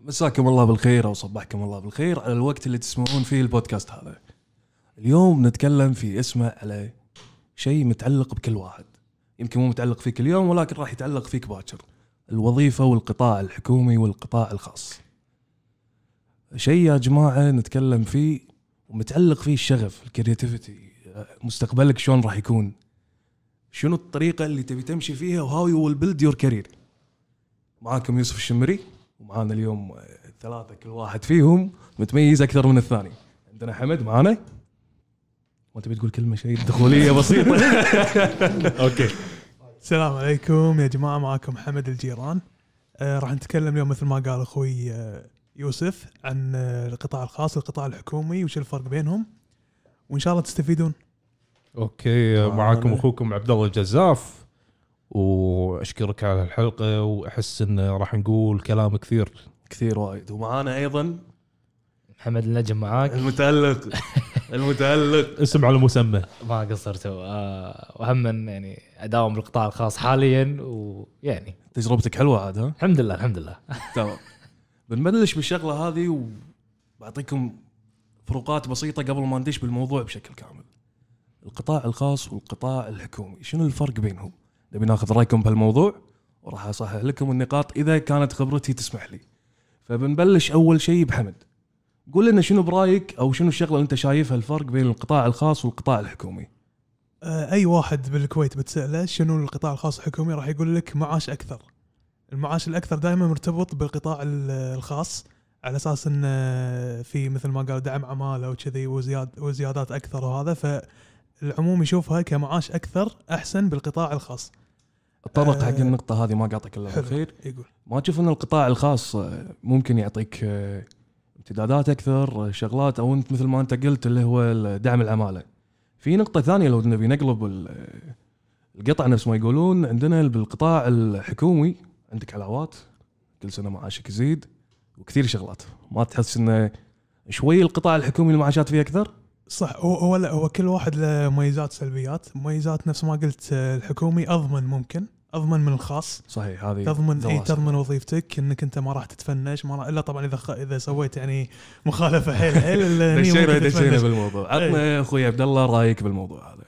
مساكم الله بالخير أو صبحكم الله بالخير على الوقت اللي تسمعون فيه البودكاست هذا. اليوم نتكلم في اسمه على شيء متعلق بكل واحد. يمكن مو متعلق فيك اليوم ولكن راح يتعلق فيك باكر. الوظيفة والقطاع الحكومي والقطاع الخاص. شيء يا جماعة نتكلم فيه ومتعلق فيه الشغف، ال creativity، مستقبلك شلون راح يكون؟ شنو الطريقة اللي تبي تمشي فيها و how you will build your career. معاكم يوسف الشمري ومعانا اليوم آه، ثلاثة كل واحد فيهم متميز أكثر من الثاني. عندنا حمد معانا. ما تبي تقول كلمة شيء دخولية بسيطة؟ أوكي. السلام عليكم يا جماعة معاكم حمد الجيران. آه راح نتكلم اليوم مثل ما قال أخوي آه يوسف عن آه القطاع الخاص والقطاع الحكومي وش الفرق بينهم. وإن شاء الله تستفيدون. okay. معاكم. أخوكم عبد الله الجزاف وأشكرك على الحلقة وأحس انه راح نقول كلام كثير. كثير وايد. ومعانا أيضا محمد النجم معاك. المتألق. المتألق. اسم على مسمى. ما قصرتوا آه وهم يعني أداوم بالقطاع الخاص حاليا ويعني تجربتك حلوة عاد ها؟ الحمد لله الحمد لله. تمام. بنبلش بالشغلة هذه وبعطيكم فروقات بسيطة قبل ما ندش بالموضوع بشكل كامل. القطاع الخاص والقطاع الحكومي شنو الفرق بينهم؟ نبي ناخذ رأيكم بهالموضوع وراح أصحح لكم النقاط إذا كانت خبرتي تسمح لي. فبنبلش أول شيء بحمد. قول لنا شنو برأيك أو شنو الشغلة اللي أنت شايفها الفرق بين القطاع الخاص والقطاع الحكومي؟ آه أي واحد بالكويت بتسأله شنو القطاع الخاص الحكومي راح يقول لك معاش أكثر. المعاش الأكثر دائما مرتبط بالقطاع ال- الخاص على أساس إن آه، في مثل ما قال دعم عمالة وكذي وزياد وزيادات أكثر وهذا فالعموم يشوفها كمعاش أكثر أحسن بالقطاع الخاص. اتطرق آه، حق النقطة هذه ما قاطعك حلو. بالخير. يقول. ما تشوف إن القطاع الخاص آه، ممكن يعطيك آه، امتدادات أكثر آه، شغلات أو أنت مثل ما أنت قلت اللي هو دعم العمالة. في نقطة ثانية لو نبي نقلب ال- آه، القطع نفس ما يقولون. عندنا بالقطاع الحكومي عندك علاوات كل سنة معاشك يزيد وكثير شغلات. ما تحس انه شوي القطاع الحكومي المعاشات فيه أكثر؟ صح هو هو لا هو كل واحد له مميزات سلبيات مميزات نفس ما قلت آه، الحكومي أضمن ممكن أضمن من الخاص. صحيح هذه تضمن إي. تضمن وظيفتك إنك أنت ما راح تتفنش ما راح إلا طبعا إذا خ... إذا سويت يعني مخالفة حيل حيل دشينا دشينا. بالموضوع. عطنا أخوي عبد الله رأيك بالموضوع هذا.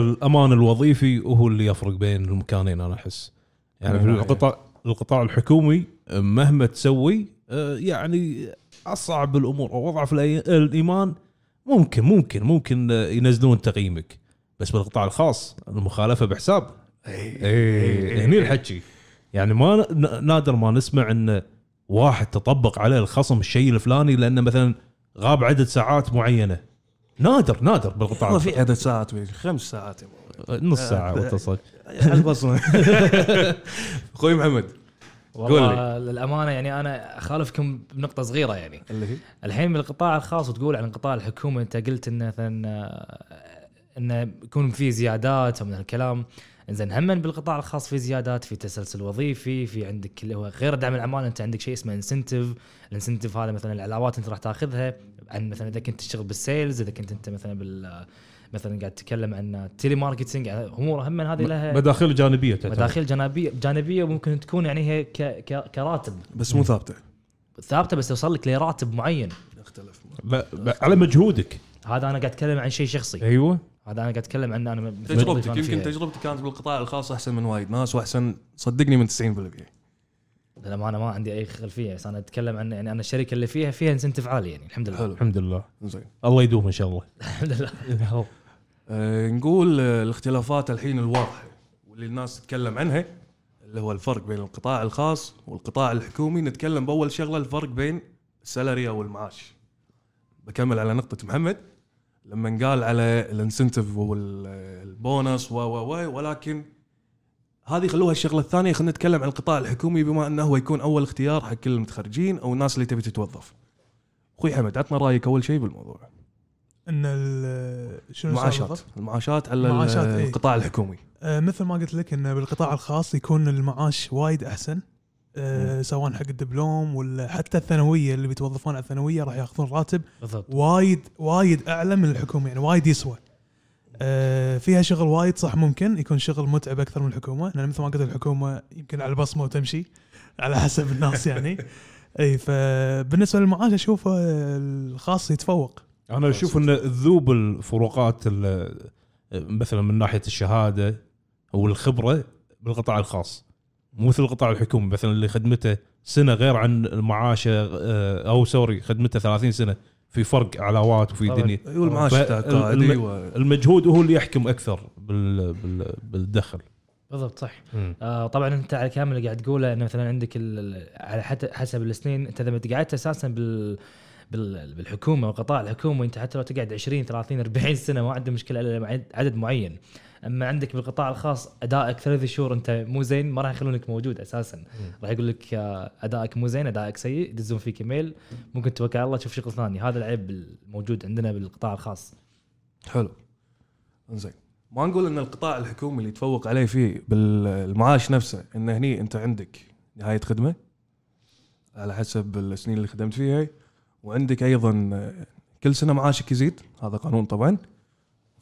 الأمان الوظيفي هو اللي يفرق بين المكانين أنا أحس. يعني في ناحية. القطاع القطاع الحكومي مهما تسوي آه، يعني أصعب الأمور. أو اضعف الأي- الإيمان ممكن ممكن ممكن ينزلون تقييمك. بس بالقطاع الخاص المخالفة بحساب. إيه هني الحكي يعني ما نادر ما نسمع إن واحد تطبق عليه الخصم الشيء الفلاني لأنه مثلا غاب عدد ساعات معينة. نادر نادر بالقطاع ما الخاص. في عدد ساعات خمس ساعات. نص ساعة واتصل على البصمة. أخوي محمد. والله للأمانة يعني أنا أخالفكم بنقطة صغيرة يعني. اللي هي؟ الحين بالقطاع الخاص وتقول عن القطاع الحكومي أنت قلت انه مثلا آه، انه يكون في زيادات ومن هالكلام. زين هم بالقطاع الخاص في زيادات في تسلسل وظيفي في عندك اللي هو غير دعم الاعمال أنت عندك شيء اسمه incentive ال incentive هذا مثلا العلاوات أنت راح تاخذها عن مثلا إذا كنت تشتغل بال sales إذا كنت أنت مثلا بال مثلا قاعد تتكلم عن telemarketing أمور هم هذه لها مداخل جانبية تعتبر. مداخيل جانبيه جانبية وممكن تكون يعني هي ك ك كراتب. بس مو ثابتة. ثابتة بس توصل لك لراتب معين. اختلف ب... ب... على مجهودك. هذا أنا قاعد أتكلم عن شيء شخصي. أيوه. هذا أنا قاعد أتكلم عن أنا تجربتك يمكن. تجربتك كانت بالقطاع الخاص أحسن من وايد ناس وأحسن صدقني من 90% للأمانة ما عندي أي خلفية. بس أنا أتكلم عن يعني أنا الشركة اللي فيها فيها incentive عالي يعني الحمد لله. حلو. الحمد لله. زين. الله يدوم إن شاء الله. الحمد لله. آه نقول آه، الاختلافات الحين الواضحة واللي الناس تتكلم عنها اللي هو الفرق بين القطاع الخاص والقطاع الحكومي. نتكلم بأول شغلة الفرق بين ال salary أو المعاش. بكمل على نقطة محمد. لما قال على ال incentive وال bonus و و ولكن هذه خلوها الشغلة الثانية خلينا نتكلم عن القطاع الحكومي بما أنه هو يكون أول اختيار حق كل المتخرجين أو الناس اللي تبي تتوظف. أخوي حمد عطنا رأيك أول شيء بالموضوع. إن شنو المعاشات؟ المعاشات على المعاشات، إيه. القطاع الحكومي. آه مثل ما قلت لك انه بالقطاع الخاص يكون المعاش وايد أحسن آه سواء حق الدبلوم ولا حتى الثانوية اللي بيتوظفون على الثانوية راح ياخذون راتب بالضبط وايد وايد أعلى من الحكومة يعني وايد يسوى آه فيها شغل وايد صح ممكن يكون شغل متعب أكثر من الحكومة. لأن مثل ما قلت الحكومة يمكن على البصمه وتمشي على حسب الناس يعني. إي فبالنسبة للمعاش أشوف الخاص يتفوق. أنا أشوف إن تذوب الفروقات ال- مثلا من ناحية الشهادة أو الخبره بالقطاع الخاص. مو مثل القطاع الحكومي مثلا اللي خدمته سنة غير عن معاشه آه، أو سوري خدمته 30 سنة. في فرق علاوات وفي. دنيا. أيوه المعاش ف- بتاع ال- قائدي الم- و- المجهود هو اللي يحكم أكثر بال بال بالدخل. بالضبط صح. آه طبعا أنت على الكلام اللي قاعد تقوله إنه مثلا عندك على حسب السنين أنت إذا قعدت أساسا بال بال- بالحكومة والقطاع الحكومي انت حتى لو تقعد 20 30 40 سنة ما عنده مشكلة إلا عدد معين. أما عندك بالقطاع الخاص أدائك ثلاث شهور أنت مو زين ما راح يخلونك موجود أساسا. راح يقول لك أدائك مو زين أدائك سيء يدزون فيك إيميل ممكن توكل على الله تشوف شغل ثاني. هذا العيب الموجود عندنا بالقطاع الخاص. حلو. زين ما نقول إن القطاع الحكومي اللي يتفوق عليه فيه بالمعاش نفسه إن هني أنت عندك نهاية خدمة على حسب السنين اللي خدمت فيها وعندك أيضا كل سنة معاشك يزيد هذا قانون طبعا.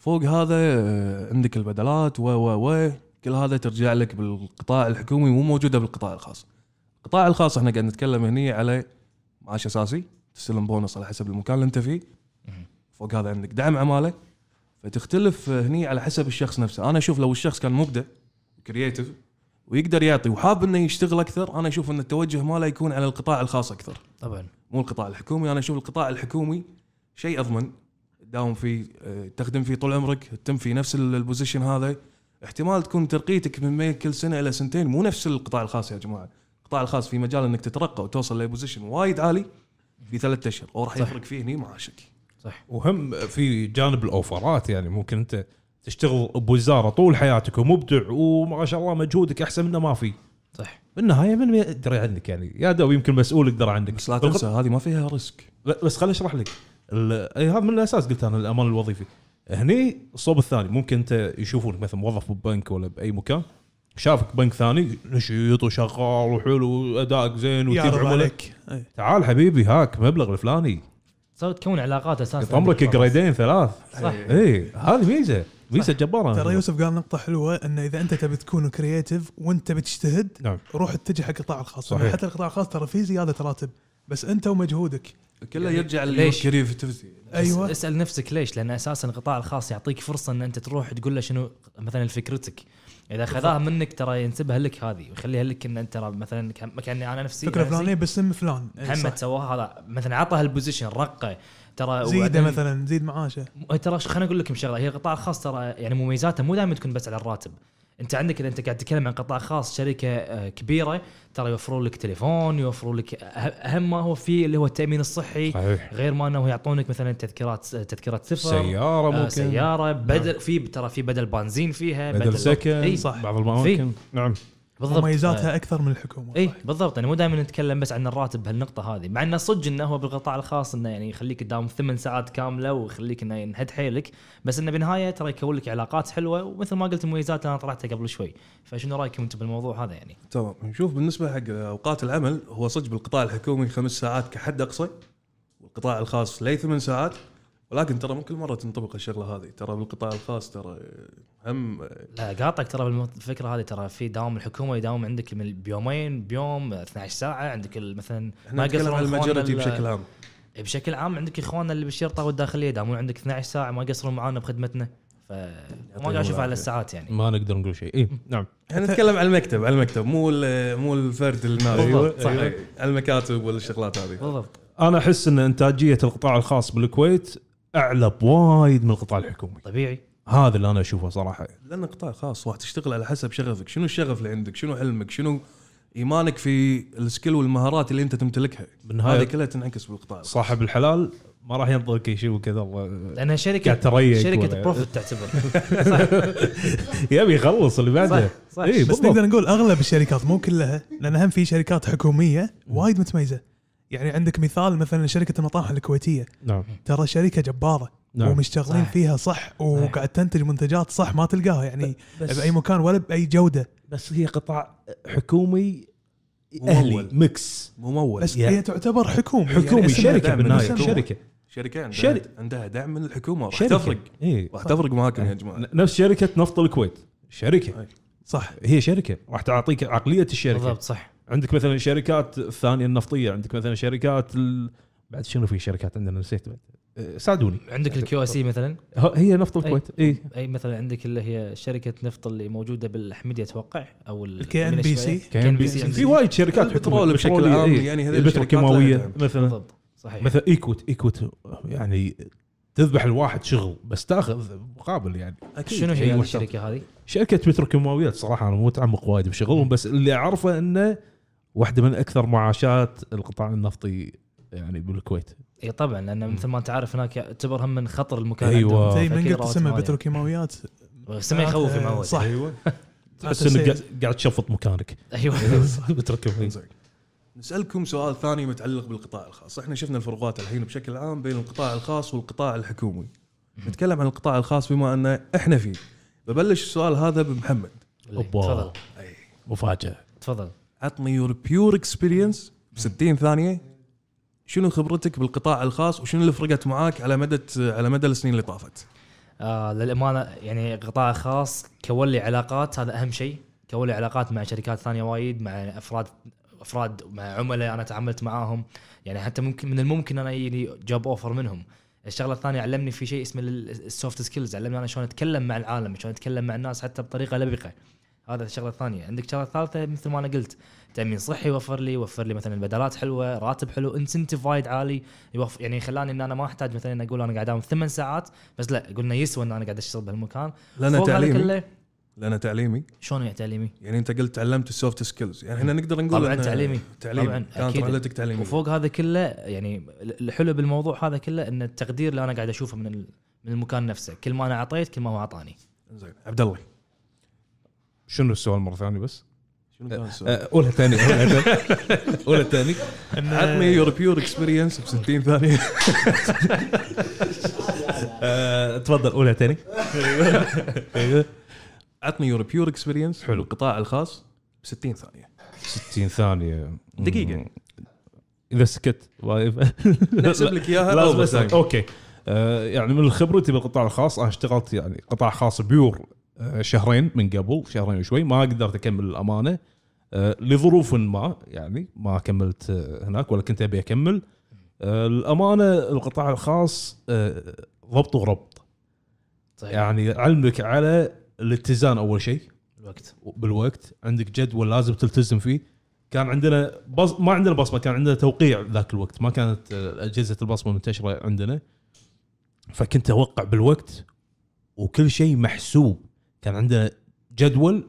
فوق هذا آه، عندك البدلات و و و كل هذا ترجع لك بالقطاع الحكومي مو موجودة بالقطاع الخاص. القطاع الخاص إحنا قاعد نتكلم هني على معاش أساسي تستلم بونص على حسب المكان اللي انت فيه. فوق هذا عندك دعم عمالة. فتختلف هني على حسب الشخص نفسه. أنا أشوف لو الشخص كان مبدع creative ويقدر يعطي وحاب إنه يشتغل أكثر أنا أشوف إن التوجه ماله يكون على القطاع الخاص أكثر. طبعا. مو القطاع الحكومي. أنا أشوف القطاع الحكومي شيء أضمن. تداوم فيه تخدم فيه طول عمرك تتم في نفس ال- ال position هذا. احتمال تكون ترقيتك من كل سنة إلى سنتين مو نفس القطاع الخاص يا جماعة. القطاع الخاص في مجال إنك تترقى وتوصل ل position وايد عالي في ثلاثة أشهر. وراح. يفرق فيه هني معاشك. صح وهم في جانب ال offerات يعني ممكن أنت تشتغل بوزارة طول حياتك ومبدع وما شاء الله مجهودك أحسن منه ما في. صح بالنهاية من يدري عنك يعني. يا دوب يمكن مسؤول يقدر عنك. بس لا تنسى هذه ما فيها risk بس خليني أشرح لك. اي هذا من الأساس قلت أنا الأمان الوظيفي. هني الصوب الثاني ممكن أنت يشوفونك مثلا موظف ببنك ولا بأي مكان شافك بنك ثاني نشيط وشغال وحلو وادائك زين عملاء عليك. تعال حبيبي هاك مبلغ الفلاني. تسوي تكون علاقات أساسا عمرك gradeين ثلاث. صح. اي هذه ميزة ميزة جبارة. ترى يوسف قال نقطة حلوة انه إذا أنت تبي تكون creative وأنت بتجتهد نعم. روح اتجه حق القطاع الخاص. صحيح. حتى القطاع الخاص ترى فيه زيادة راتب. بس انت ومجهودك. كله يعني يرجع ليش؟ أيوه. اسأل نفسك ليش؟ لأن أساسا القطاع الخاص يعطيك فرصة إن أنت تروح تقول له شنو مثلا فكرتك. إذا خذاها منك ترى ينسبها لك هذه ويخليها لك إن أنت ترى مثلا كان- كاني أنا نفسي فكرة نفسي. فلانية باسم فلان. محمد. سواها هذا مثلا عطى هال position رقيه. ترى زيده مثلا زيد معاشه. ترى خليني أقول لكم شغلة هي القطاع الخاص ترى يعني مميزاته مو دائما تكون بس على الراتب. انت عندك اذا انت قاعد تتكلم عن قطاع خاص شركة آه، كبيرة ترى يوفرون لك تليفون يوفرون لك أه- أهم ما هو فيه اللي هو التأمين الصحي. صحيح. غير ما إنه يعطونك مثلا تذكرات تذكرات سفر سيارة آه، ممكن. سيارة بدل في ترى في بدل بنزين فيها بدل سكن إي صح. بعض الأماكن. نعم. بالضبط. مميزاتها أكثر من الحكومة اي. بالضبط. يعني مو دائما نتكلم بس عن الراتب بهالنقطة هذه مع إنه صدق إنه هو بالقطاع الخاص إنه يعني يخليك تداوم ثمان ساعات كاملة ويخليك إنه ينهد حيلك. بس إنه بالنهايه ترى يكون لك علاقات حلوة ومثل ما قلت المميزات أنا طرحتها قبل شوي. فشنو رأيكم أنتم بالموضوع هذا يعني؟ تمام. نشوف بالنسبة حق أوقات العمل هو صدق بالقطاع الحكومي خمس ساعات كحد أقصى والقطاع الخاص لي ثمان ساعات. ولكن ترى مو كل مرة تنطبق الشغلة هذه. ترى بالقطاع الخاص ترى هم لا قاطعك ترى بالفكرة هذه. ترى في دوام الحكومة يداوم عندك من بيومين بيوم 12 ساعة. عندك مثلا إحنا نتكلم يقصرون عن إخواننا الماجورتي ال- بشكل عام. بشكل عام عندك إخواننا اللي بالشرطه والداخليه يداومون. عندك 12 ساعة ما يقصرون معانا بخدمتنا. ف ما قاعد أشوف على الساعات يعني. ما نقدر نقول شيء. اي نعم. إحنا نتكلم عن المكتب على المكتب. مو مو الفرد اللي نايم. بالضبط، صح. أيوة، على المكاتب والشغلات هذه. بالضبط. أنا أحس إن إنتاجية القطاع الخاص بالكويت اعلى بوايد من القطاع الحكومي. طبيعي. هذا اللي أنا أشوفه صراحة. لأن قطاع خاص راح تشتغل على حسب شغفك. شنو الشغف اللي عندك؟ شنو حلمك؟ شنو إيمانك في ال skill والمهارات اللي أنت تمتلكها؟ هذه بالنهايه كلها تنعكس بالقطاع. صاحب الحلال ما راح ينطرك شيء وكذا الله لانها شركه شركة profit تعتبر. يبي يخلص اللي بعده. صح صح. إيه، بس بالضبط. نقدر نقول أغلب الشركات مو كلها لأن هم في شركات حكومية وايد متميزة. يعني عندك مثال مثلا شركة المطاعم الكويتية. نعم. ترى شركة جبارة نعم. ومشتغلين صح. فيها صح وقاعد تنتج منتجات صح ما تلقاها يعني بأي مكان ولا بأي جودة. بس هي قطاع حكومي ممول. أهلي ميكس. ممول. بس يا- هي تعتبر حكومي حكومي يعني شركة بالنهاية. شركة. شركة عندها, شركة. عندها دعم من الحكومة راح شركة. تفرق. اي راح تفرق معاكم يا جماعة. نفس شركة نفط الكويت. شركة. أي. صح. هي شركة. راح تعطيك عقلية الشركة. بالضبط صح. عندك مثلا شركات الثانية النفطية عندك مثلا شركات ال... بعد شنو في شركات عندنا نسيت بعد أه، ساعدوني عندك الكيو اس سي مثلا هي نفط الكويت إي أي مثلا عندك اللي هي شركة نفط اللي موجودة بالأحمدية أتوقع أو ال- الكي من بي. سي. كي إن بي سي في وايد شركات البترول حكومية. بشكل عام، إيه. يعني هذه الشركات البتروكيماويه دعم. مثلا بالضبط صحيح مثلا إيكوت إيكوت يعني تذبح الواحد شغل بس تاخذ مقابل يعني أكيد شنو هي. الشركة هذه؟ شركة بتروكيماويات صراحة أنا مو متعمق وايد بشغلهم بس اللي أعرفه إنه واحدة من أكثر معاشات القطاع النفطي يعني بالكويت. إي طبعا لأن مثل ما أنت عارف هناك يعتبر هم من خطر المكان أيوة. عندهم. زي اسمه عالية. بتروكيماويات. سمه يخوف آه، معود صح. أيوه. تحس انك قاعد- تشفط مكانك. أيوه. بتروكيماوي زين. نسألكم سؤال ثاني متعلق بالقطاع الخاص. إحنا شفنا الفروقات الحين بشكل عام بين القطاع الخاص والقطاع الحكومي. نتكلم عن القطاع الخاص بما أن إحنا فيه. ببلش السؤال هذا بمحمد. تفضل. مفاجأة. تفضل. عطني your pure experience ب 60 ثانية. شنو خبرتك بالقطاع الخاص وشنو اللي فرقت معاك على مدى على مدى السنين اللي طافت؟ آه للأمانة يعني قطاع خاص كون لي علاقات هذا أهم شيء. كون لي علاقات مع شركات ثانية وايد مع افراد أفراد مع عملاء أنا تعاملت معاهم. يعني حتى ممكن من الممكن أنا يجيني job offer منهم. الشغلة الثانية علمني في شيء اسمه ال soft skills علمني أنا شلون أتكلم مع العالم شلون أتكلم مع الناس حتى بطريقة لبقة. هذا الشغله الثانية عندك شغلة ثالثة مثل ما أنا قلت. تامين صحي وفر لي وفر لي مثلا بدلات حلوة راتب حلو incentive وايد عالي يوفر يعني خلاني إن أنا ما أحتاج مثلا أقول أنا قاعد اداوم ثمان ساعات بس لا قلنا يسوى إن أنا قاعد أشتغل بهالمكان. هذا تعليمي. كله لنا تعليمي. شلون يعني تعليمي؟ يعني أنت قلت تعلمت ال soft skills يعني إحنا نقدر نقول طبعاً تعليمي. تعليمي. طبعاً، كانت. رحلتك تعليمية. وفوق هذا كله يعني الحلو بالموضوع هذا كله إن التقدير اللي أنا قاعد أشوفه من من المكان نفسه. كل ما أنا أعطيت كل ما هو أعطاني. زين. عبد الله. شنو السؤال مرة ثانية بس؟ شنو كان السؤال؟ قولها ثاني قولها ثاني قولها ثاني عطني your pure experience ب 60 ثانية تفضل قولها ثاني عطني your pure experience حلو. القطاع الخاص ب 60 ثانية 60 ثانية دقيقة. مم. إذا سكت نحسب لك إياها أسأل. time. Okay آه، يعني من خبرتي بالقطاع الخاص أنا اشتغلت يعني قطاع خاص pure آه، شهرين من قبل شهرين وشوي ما قدرت أكمل الأمانة. آه، لظروف ما يعني ما كملت آه، هناك ولا كنت أبي أكمل. آه، الأمانة القطاع الخاص آه، ضبط وربط. صحيح يعني علمك على الاتزان أول شيء. الوقت بالوقت. عندك جدول لازم تلتزم فيه. كان عندنا بص... ما عندنا بصمة كان عندنا توقيع ذاك الوقت. ما كانت آه، أجهزة البصمة منتشرة عندنا. فكنت أوقع بالوقت وكل شيء محسوب. كان عندنا جدول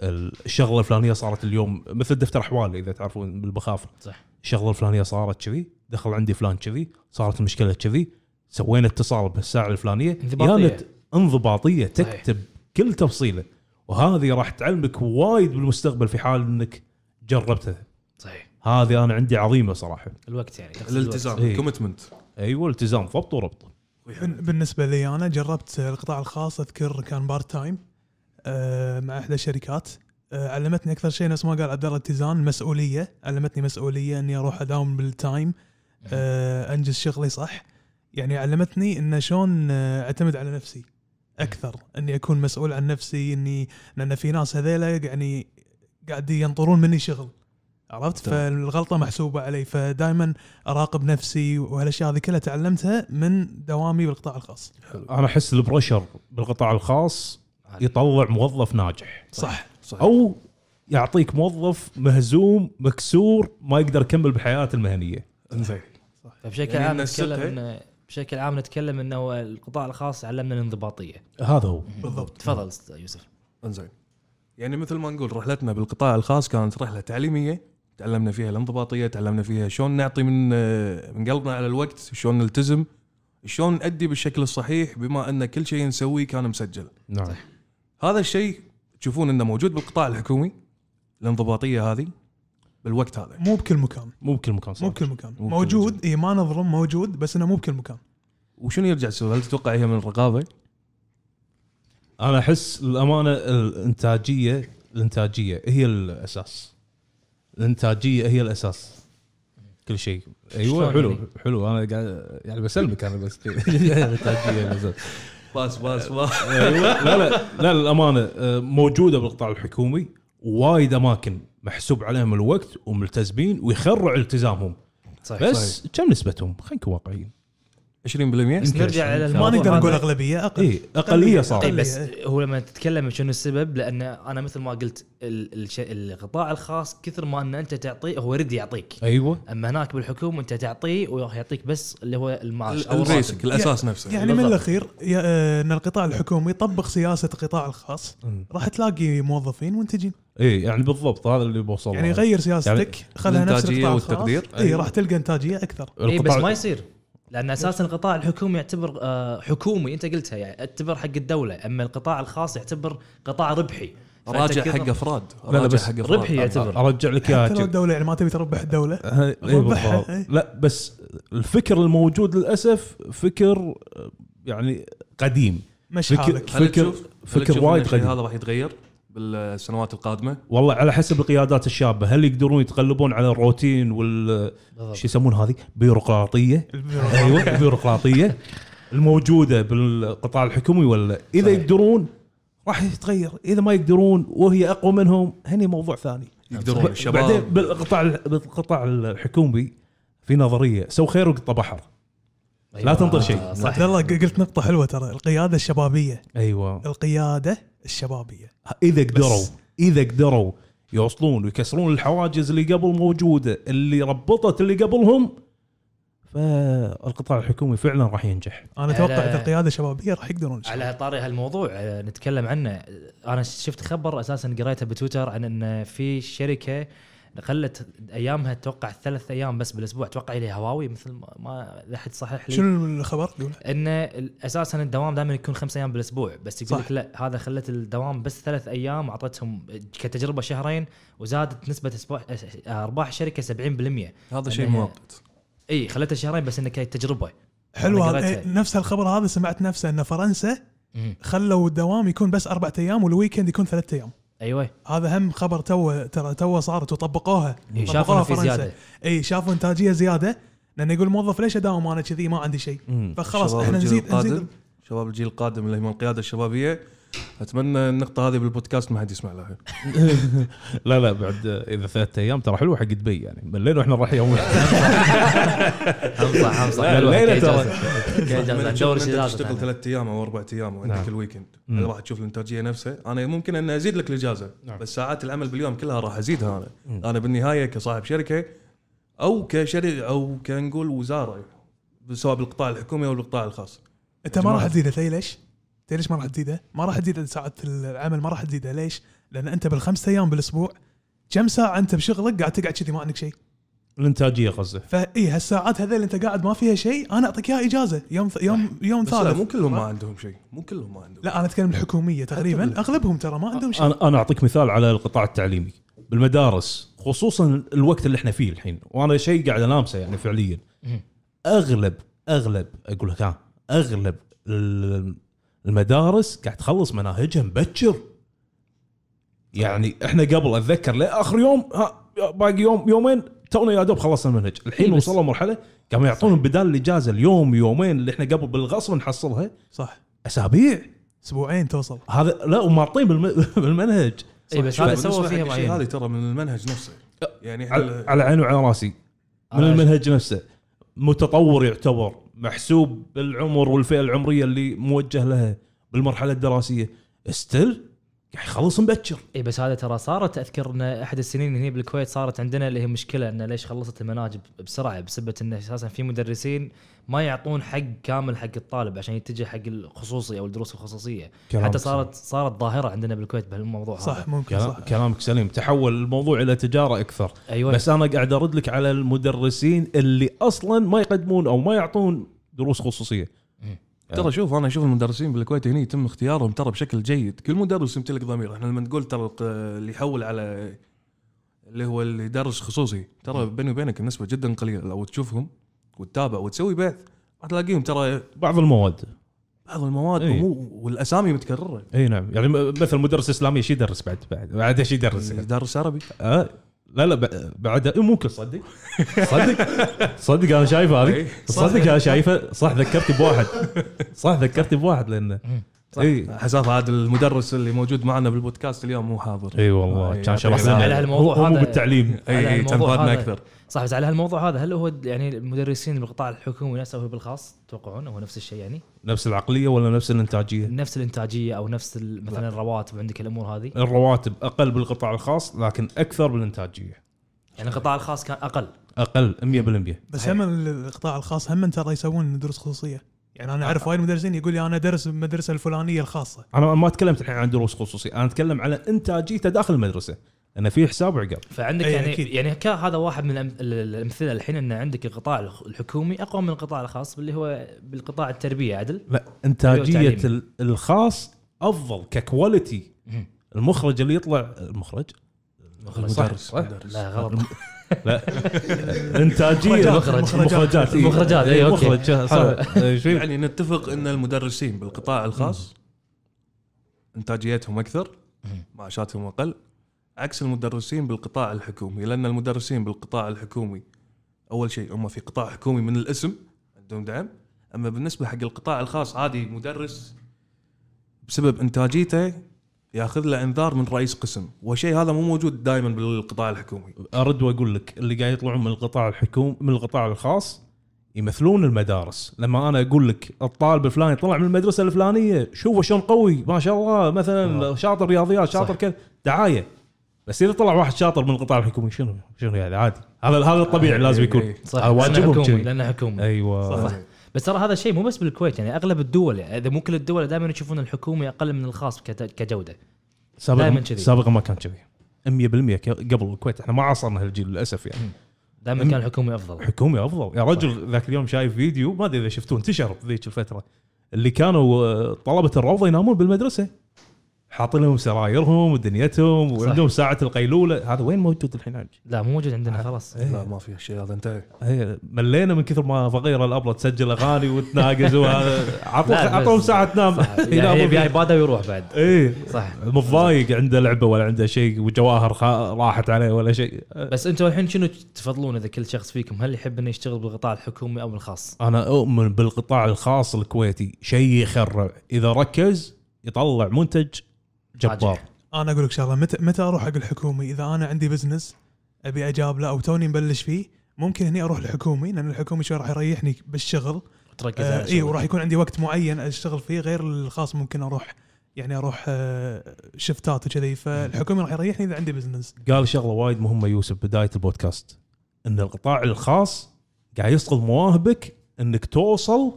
الشغلة الفلانية صارت اليوم مثل دفتر احوال إذا تعرفون بالبخافه صح. الشغلة الفلانية صارت كذي دخل عندي فلان كذي صارت المشكلة كذي سوينا اتصال بالساعة الفلانية. انضباطية. كانت انضباطية صحيح. تكتب كل تفصيله. وهذه راح تعلمك وايد بالمستقبل في حال إنك جربتها. صحيح. هذه أنا عندي عظيمة صراحة. الوقت يعني الالتزام إيه. ال commitment أيوه التزام ضبط وربط. بالنسبة لي أنا جربت القطاع الخاص أذكر كان part time آه، مع إحدى الشركات. آه، علمتني أكثر شيء نفس ما قال عبد الله اتزان مسؤولية. علمتني مسؤولية إني أروح أداوم بال time آه، أنجز شغلي صح. يعني علمتني إن شلون أعتمد على نفسي أكثر. إني أكون مسؤول عن نفسي إني لأن في ناس هذيلا يعني قاعد ينطرون مني شغل. عرفت. فالغلطة محسوبة علي. فدائما أراقب نفسي وهالأشياء هذه كلها تعلمتها من دوامي بالقطاع الخاص. أنا أحس البريشر بالقطاع الخاص يطلع موظف ناجح. صح. صحيح. أو يعطيك موظف مهزوم مكسور ما يقدر يكمل بحياته المهنية. زين فبشكل يعني عام. نتكلم بشكل عام نتكلم إنه القطاع الخاص علمنا الانضباطية. هذا هو. بالضبط. تفضل يوسف. إنزين. يعني مثل ما نقول رحلتنا بالقطاع الخاص كانت رحلة تعليمية تعلمنا فيها الانضباطية تعلمنا فيها شلون نعطي من من قلبنا على الوقت شلون نلتزم شلون نأدي بالشكل الصحيح بما أن كل شيء نسويه كان مسجل. نعم. هذا الشيء تشوفون إنه موجود بالقطاع الحكومي الانضباطية هذه بالوقت هذا. مو بكل مكان. مو بكل مكان مو صح بكل مكان. مو موجود. اي ما نظلم موجود بس إنه مو بكل مكان. وشنو يرجع يسوي هل تتوقع هي من الرقابة؟ أنا أحس الأمانة الإنتاجية الإنتاجية هي الأساس. الإنتاجية هي الأساس. كل شيء. أيوه حلو يعني؟ حلو. أنا قاعد يعني بسلمك أنا بس. الانتاجيه هي الأساس. باس باس باس. أيوه. لا لا لا الامانه آه، موجودة بالقطاع الحكومي وايد أماكن محسوب عليهم الوقت وملتزمين ويخرع التزامهم. صحيح. بس كم نسبتهم؟ خلينا نكون واقعيين. 20% بس نرجع على ما نقدر نقول. أغلبية أقل اي أقلية صار اي أقلية، بس. هو لما تتكلم شنو السبب لأن أنا مثل ما قلت ال- الش- القطاع الخاص كثر ما إن أنت تعطيه هو يرد يعطيك أيوه أما هناك بالحكومة أنت تعطيه وراح يعطيك بس اللي هو المعاش أو ال basic الأساس نفسه يعني من. الأخير آه، إن القطاع الحكومي يطبق سياسة القطاع الخاص. راح تلاقي موظفين منتجين اي يعني بالضبط هذا اللي بوصل يعني. غير سياستك خلها نفس القطاع الخاص والتقدير. اي أيوة. راح تلقى إنتاجية أكثر اي بس ما يصير لأن أساسا القطاع الحكومي يعتبر آه، حكومي أنت قلتها يعني يعتبر حق الدولة أما القطاع الخاص يعتبر قطاع ربحي. راجع حق أفراد لا لا راجع بس حق أفراد. ربحي يعتبر. أرجع لك اياها حتى لو الدولة يعني ما تبي تربح الدولة؟ ها- ربحها،. إيه. لا بس الفكر الموجود للأسف فكر آه، يعني قديم. مش فكر حالك فكر فكر وايد قديم. هذا راح يتغير. بالسنوات القادمة؟ والله على حسب القيادات الشابة هل يقدرون يتغلبون على الروتين وال. شو يسمون هذه؟ بيروقراطية. أيوه البيروقراطية. الموجودة بالقطاع الحكومي ولا إذا صحيح. يقدرون راح يتغير إذا ما يقدرون وهي أقوى منهم هني موضوع ثاني. يقدرون. بعدين الشباب بالقطاع بالقطاع الحكومي في نظرية سو خير وقطه بحر. لا تنطر شيء. صح عبد الله قلت نقطة حلوة ترى القيادة الشبابية. أيوه. القيادة الشبابية إذا قدروا بس. إذا قدروا يوصلون ويكسرون الحواجز اللي قبل موجودة اللي ربطت اللي قبلهم فالقطاع الحكومي فعلا راح ينجح أنا أتوقع إذا القياده الشبابيه راح يقدرون. على طاري هالموضوع آه، نتكلم عنه أنا شفت خبر أساسا قريته بتويتر عن إن في شركة خلت أيامها أتوقع ثلاث أيام بس بالأسبوع أتوقع لي هواوي مثل ما- احد صحح لي. شنو الخبر؟ قول. إن ال- أساسا الدوام دائما يكون خمس أيام بالأسبوع بس يقول. لك لا هذا خلت الدوام بس ثلاث أيام أعطتهم كتجربة شهرين وزادت نسبة أرباح الشركة 70% هذا شيء مؤقت. إي خلتها شهرين بس إنها كانت تجربة. حلو هذا. إيه، نفس الخبر هذا سمعت نفسه إن فرنسا. خلوا الدوام يكون بس أربعة أيام وال weekend يكون ثلاثة أيام. أيوه. هذا هم خبر تو ترى تو صارت وطبقوها. إيه، شافوا في فرنسا. زيادة. اي شافوا إنتاجية زيادة لأن يقول الموظف ليش أداوم أنا كذي؟ ما عندي شيء. فخلاص إحنا نزيد القادم؟ نزيد شباب الجيل القادم اللي هم القيادة الشبابية. أتمنى النقطة هذه بالبودكاست ما حد يسمع لها لا لا بعد إذا ثلاثة أيام ترى حلوة حق دبي يعني ملينا وإحنا رايحين يوم حلوة، الليلة كي ترى. دور تشتغل. ثلاث أيام أو أربع أيام وعندك نعم. ال weekend. هل راح تشوف الإنتاجية نفسها أنا ممكن أن أزيد لك الإجازة نعم. بس ساعات العمل باليوم كلها راح أزيدها أنا. أنا بالنهاية كصاحب شركة أو كشركه أو كنقول وزارة سواء بالقطاع الحكومي أو بالقطاع الخاص أنت ما راح. تزيده تدري ليش؟ تدري ليش ما راح تزيده؟ ما راح تزيد ساعات العمل ما راح تزيده. ليش؟ لأن أنت بالخمسة أيام بالأسبوع كم ساعة أنت بشغلك قاعد تقعد كذي ما عندك شيء؟ الإنتاجية قصده فاي هالساعات هذول أنت قاعد ما فيها شيء أنا أعطيك إياها إجازة. يوم يوم يوم بس لا ثالث. مو كلهم ما عندهم شيء. مو كلهم ما عندهم. لا أنا أتكلم الحكومية تقريبا. أغلبهم ترى ما عندهم شيء. أنا أنا أعطيك مثال على القطاع التعليمي. بالمدارس خصوصا الوقت اللي إحنا فيه الحين. وأنا شيء قاعد ألامسه يعني فعليا. اغلب أغلب أقول لك ها أغلب ال- المدارس قاعد تخلص مناهجها مبكر. يعني إحنا قبل أتذكر لآخر يوم ها باقي يوم يومين تونا يا دوب خلصنا المنهج. الحين إيه وصلوا مرحله قاموا يعطون بدال الإجازة اليوم يومين اللي إحنا قبل بالغصب نحصلها. صح. أسابيع. أسبوعين توصل. هذا لا ومارطين بالم- بالمنهج. إي بس هذا سوى حق فيها الشيء معين هذه ترى من المنهج نفسه. يعني على عيني وعلى راسي. من المنهج نفسه. متطور يعتبر. محسوب بالعمر والفئة العمرية اللي موجه لها بالمرحلة الدراسية. still قاعد يخلص مبكر. إي بس هذا ترى صارت أذكر إن أحد السنين هنا بالكويت صارت عندنا اللي هي مشكلة إنه ليش خلصت المناهج بسرعة؟ بسبب انه أساسا في مدرسين ما يعطون حق كامل حق الطالب عشان يتجه حق الخصوصي أو الدروس الخصوصية. حتى صارت صارت ظاهرة عندنا بالكويت بهالموضوع صح هذا ممكن كلام صح. كلامك سليم. تحول الموضوع إلى تجارة أكثر. أيوه. بس أنا قاعد أرد لك على المدرسين اللي أصلا ما يقدمون أو ما يعطون دروس خصوصية. ترى شوف أنا أشوف المدرسين بالكويت هنا يتم اختيارهم ترى بشكل جيد. كل مدرس يمتلك ضمير. إحنا لما نقول ترى اللي يحول على اللي هو اللي يدرس خصوصي ترى بيني وبينك النسبة جدا قليلة. لو تشوفهم وتتابع وتسوي بحث راح تلاقيهم ترى بعض المواد. بعض المواد. مو والأسامي متكررة. إي نعم. يعني م- مثل مدرس إسلامي إيش يدرس بعد بعد؟ بعد إيش يدرس؟ يدرس عربي. آه. لا لا بعد إيه ممكن صدق؟ صدق؟ صدق أنا شايفه هذه؟ إيه. صدق أنا شايفه؟ صح ذكرتني بواحد. صح ذكرتني بواحد لأنه اي حساف هذا المدرس اللي موجود معنا بالبودكاست اليوم مو حاضر. اي والله آه، كان يعطيك شرح العافية. لنا. على هالموضوع هو هذا- بالتعليم. اي اي كان فادنا. أكثر. صح بس على هالموضوع هذا هل هو يعني المدرسين بالقطاع الحكومي نفسه هو بالخاص تتوقعون هو نفس الشيء يعني؟ نفس العقلية ولا نفس الإنتاجية؟ نفس الإنتاجية أو نفس ال- مثلا الرواتب عندك الأمور هذه؟ الرواتب أقل بالقطاع الخاص لكن أكثر بالإنتاجية. يعني القطاع الخاص كان أقل. أقل 100% بس. هم القطاع الخاص هم ترى يسوون دروس خصوصية. يعني أنا أعرف وايد مدرسين يقول لي أنا درس بالمدرسة الفلانية الخاصة. أنا ما تكلمت الحين عن دروس خصوصيه أنا أتكلم على انتاجيته داخل المدرسة انه في حساب وعقاب. فعندك يعني أكيد. يعني هذا واحد من الأمثلة الحين إن عندك القطاع الخ- الحكومي أقوى من القطاع الخاص اللي هو بالقطاع التربية عدل؟ لا انتاجيه الخاص أفضل ك quality. المخرج اللي يطلع المخرج؟ مدرس صح. مدرس لا غلط. لا انتاجية المخرج. المخرجات إيه. المخرجات، إيه، okay. مخرج صح إيش في؟ يعني نتفق إن المدرسين بالقطاع الخاص إنتاجيتهم أكثر. معاشاتهم أقل عكس المدرسين بالقطاع الحكومي لأن المدرسين بالقطاع الحكومي أول شيء هم في قطاع حكومي من الاسم عندهم دعم أما بالنسبة حق القطاع الخاص عادي مدرس بسبب إنتاجيته ياخذ له انذار من رئيس قسم والشيء هذا مو موجود دائما بالقطاع الحكومي أرد وأقول لك اللي قاعد يطلعون من القطاع الحكومي من القطاع الخاص يمثلون المدارس لما أنا أقول لك الطالب الفلاني طلع من المدرسة الفلانية شوفه شلون قوي ما شاء الله مثلا آه. شاطر رياضيات شاطر صح. كذا دعاية بس إذا طلع واحد شاطر من القطاع الحكومي شنو شنو يعني عادي هذا هذا الطبيعي لازم يكون إيه. صح آه، لأنه واجبهم حكومي. لأنه حكومي أيوه صح. بس ترى هذا الشيء مو بس بالكويت يعني أغلب الدول يعني إذا مو كل الدول دائما يشوفون الحكومي أقل من الخاص كجودة. سابقا كذي. سابقا ما كان كذي. 100% ك- قبل الكويت. إحنا ما عاصرنا هالجيل للأسف يعني. دائما كان الحكومي أفضل. حكومي أفضل. يا رجل ذاك اليوم شايف فيديو ما أدري إذا شفتوه انتشر ذيك الفترة. اللي كانوا آه، طلبة الروضة ينامون بالمدرسة. حاطين لهم سرايرهم ودنيتهم صح. وعندهم ساعة القيلولة. هذا وين موجود الحين عاد؟ لا مو موجود عندنا. خلاص. لا ما في شيء هذا انتهى. هي ملينا من كثر ما فقيره الابله تسجل أغاني وتناقز وهذا عطوهم ساعة تنام. يعني يبي. ايباده ويروح بعد. إيه. صح. متضايق عنده لعبة ولا عنده شيء وجواهر خا- راحت عليه ولا شيء. بس أنتم الحين شنو تفضلون إذا كل شخص فيكم؟ هل يحب إنه يشتغل بالقطاع الحكومي أو بالخاص؟ أنا أؤمن بالقطاع الخاص الكويتي. شيء يخرع إذا ركز يطلع منتج جبار. أنا أقول لك شغلة متى متى أروح حق الحكومي؟ إذا أنا عندي business أبي أجابله أو توني مبلش فيه ممكن هني أروح الحكومي لأن الحكومي شوي راح يريحني بالشغل. تركز آه اي. وراح يكون عندي وقت معين أشتغل فيه غير الخاص ممكن أروح يعني أروح آه شفتات وكذي. فالحكومي راح يريحني إذا عندي business قال شغلة وايد مهمة يوسف بداية البودكاست إن القطاع الخاص قاعد يسقط مواهبك إنك توصل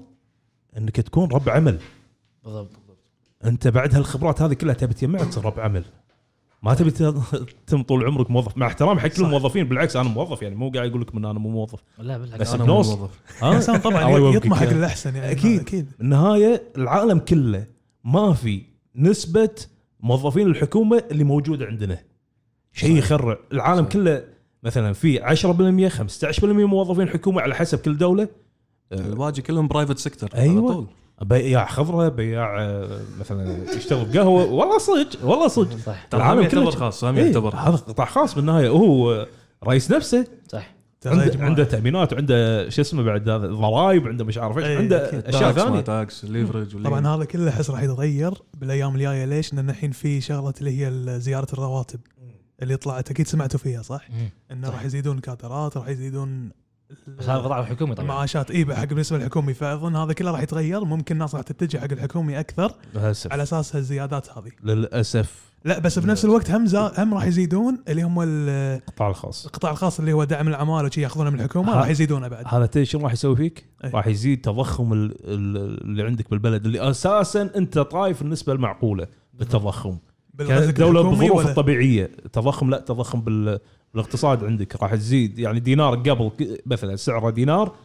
إنك تكون رب عمل. بالضبط. انت بعد هالخبرات هذه كلها تبي تجمعها تصير رب عمل. ما تبي تتم طول عمرك موظف. مع احترام حق كل. الموظفين بالعكس أنا موظف يعني مو قاعد أقول لكم ان أنا مو موظف. لا بالعكس. بس أنا بنوص. مو موظف. ها؟ الانسان طبعا. يطمح حق الأحسن يعني. أكيد. أكيد. بالنهايه العالم كله ما في نسبة موظفين الحكومة اللي موجوده عندنا. شيء يخرع. العالم صح. كله مثلا في 10% 15% موظفين حكومة على حسب كل دولة. الباقي كلهم private sector أيوة. على طول. بياع خضرة بياع آه، مثلا يشتغل بقهوة. والله صدق والله صدق. صح ترى هم كله يعتبر خاص هم إيه، يعتبر. هذا قطاع خاص بالنهاية. هو رئيس نفسه. صح عنده, جماعة. عنده تأمينات وعنده شو اسمه بعد هذا؟ ضرائب عنده مش عارف إيش إيه، عنده أكيد. أشياء ثانية. tax leverage طبعا هذا كله احس راح يتغير بالأيام الجاية. ليش؟ لأن الحين في شغلة اللي هي زياده الرواتب اللي طلعت. أكيد سمعتوا فيها صح؟ إنه. راح يزيدون كادرات راح يزيدون بس هذا القطاع الحكومي طبعا. المعاشات اي حق بالنسبة للحكومي فأظن هذا كله راح يتغير ممكن الناس راح تتجه حق الحكومي أكثر للأسف. على أساس هالزيادات هذه. للأسف. لا بس بنفس الوقت هم زا هم راح يزيدون اللي هم ال- القطاع الخاص. القطاع الخاص اللي هو دعم الاعمال وشي ياخذونه من الحكومة ها- راح يزيدونه بعد. هذا تدري شنو راح يسوي فيك؟ إيه. راح يزيد تضخم ال- ال- اللي عندك بالبلد اللي أساسا أنت طايف النسبة المعقوله بالتضخم. بالظروف ولا- الطبيعية تضخم لا تضخم بال بالاقتصاد عندك راح تزيد يعني دينار قبل ك- مثلا سعره دينار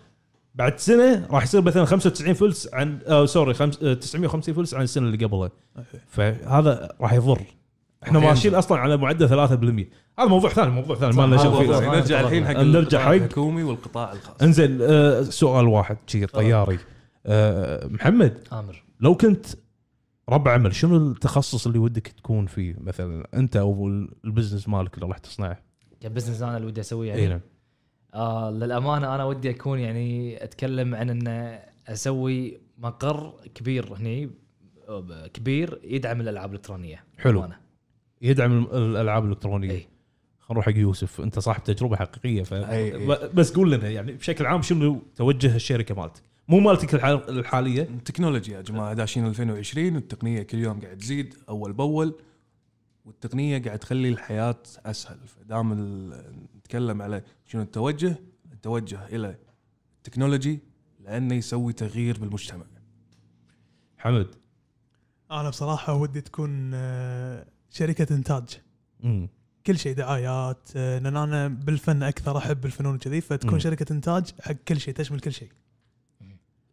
بعد سنة راح يصير مثلا 95 فلس عن آه سوري خمس آه 950 فلس عن السنة اللي قبلها. فهذا راح يضر. إحنا ماشيين. أصلا على معدل 3% هذا موضوع ثاني موضوع ثاني ما لنا شغل فيه. نرجع الحين حق نرجع القطاع حق- الحكومي والقطاع الخاص. إنزين آه سؤال واحد شي طياري. آه محمد آمر. لو كنت رب عمل شنو التخصص اللي ودك تكون فيه؟ مثلا أنت أو ال business مالك اللي راح تصنعه؟ ك business أنا اللي ودي أسويه اي يعني نعم آه للأمانة أنا ودي أكون يعني أتكلم عن إن أسوي مقر كبير هني كبير يدعم الألعاب الإلكترونية حلو. أمانة. يدعم ال- الألعاب الإلكترونية إي. خلينا نروح حق يوسف أنت صاحب تجربة حقيقية ف... أي- أي. ب- بس قول لنا يعني بشكل عام شنو توجه الشركة مالتك مو مالتك الح- الحالية التكنولوجيا يا جماعة داشين 2020 والتقنيه كل يوم قاعد تزيد أول بأول والتقنية قاعد تخلي الحياة أسهل. فدام نتكلم على شنو التوجه التوجه إلى التكنولوجي لأنه يسوي تغيير بالمجتمع. حمد. أنا بصراحة ودي تكون آه، شركة إنتاج. امم كل شيء دعايات آه، لأن أنا بالفن أكثر أحب الفنون كذي فتكون مم. شركة إنتاج حق كل شيء تشمل كل شيء.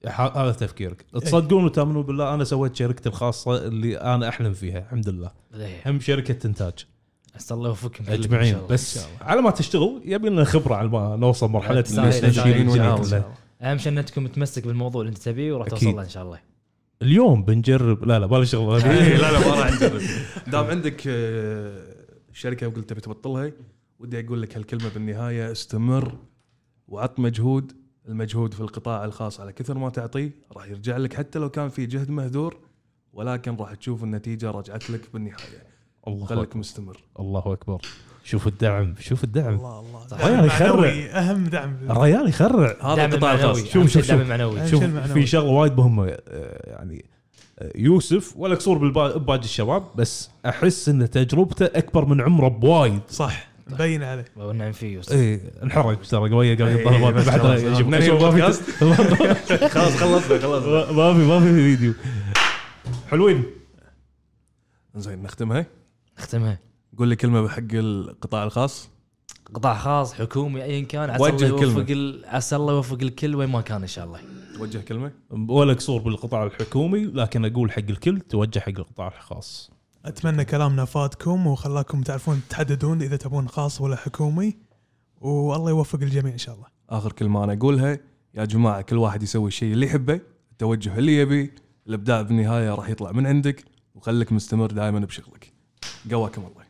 هذا تفكيرك. تصدقون وتامنون بالله أنا سويت شركتي الخاصة اللي أنا أحلم فيها الحمد لله. إيه. هم شركة انتاج عسى الله يوفقكم أجمعين. شاء الله. بس على ما تشتغل يبي لنا خبرة على ما نوصل مرحلة تستاهل- اللي. أهم شيء انك تكون متمسك بالموضوع اللي أنت تبيه وراح. توصل له إن شاء الله. اليوم بنجرب. لا لا بالي شغل. إيه، لا لا ما راح نجرب. دام عندك آه، شركة وقلت تبي تبطلها ودي أقول لك هالكلمة بالنهاية استمر وعط مجهود المجهود في القطاع الخاص على كثر ما تعطيه راح يرجع لك حتى لو كان في جهد مهدور ولكن راح تشوف النتيجة رجعت لك بالنهاية الله خليك أكبر. مستمر الله أكبر شوف الدعم شوف الدعم الله الله صح. دعم ريال يخرع. أهم دعم الريال يخرع هذا القطاع الخاص شوف- شوف- الدعم شوف. المعنوي شوف. في شغلة وايد مهمة آه، يعني آه، يوسف ولا قصور بالبا- بباقي الشباب بس أحس إن تجربته أكبر من عمره بوايد صح مبين عليه. والنعم فيه يوسف إيه انحرق ترى قوية قال إيه، شوف ما في-. خلاص خلصنا خلصنا. ما في ما في فيديو. حلوين. زين نختمها نختمها قول لي كلمة بحق القطاع الخاص. قطاع خاص حكومي ايا كان عسى وجه الله يوفق عسى الله يوفق الكل وين ما كان إن شاء الله. وجه كلمة؟ ولا قصور بالقطاع الحكومي لكن أقول حق الكل توجه حق القطاع الخاص. أتمنى كلامنا فادكم وخلاكم تعرفون تحددون إذا تبون خاص ولا حكومي. والله يوفق الجميع إن شاء الله. آخر كلمة أنا أقولها يا جماعة كل واحد يسوي الشيء اللي يحبه التوجه اللي يبي الإبداع بالنهاية راح يطلع من عندك وخليك مستمر دائما بشغلك. قواكم الله.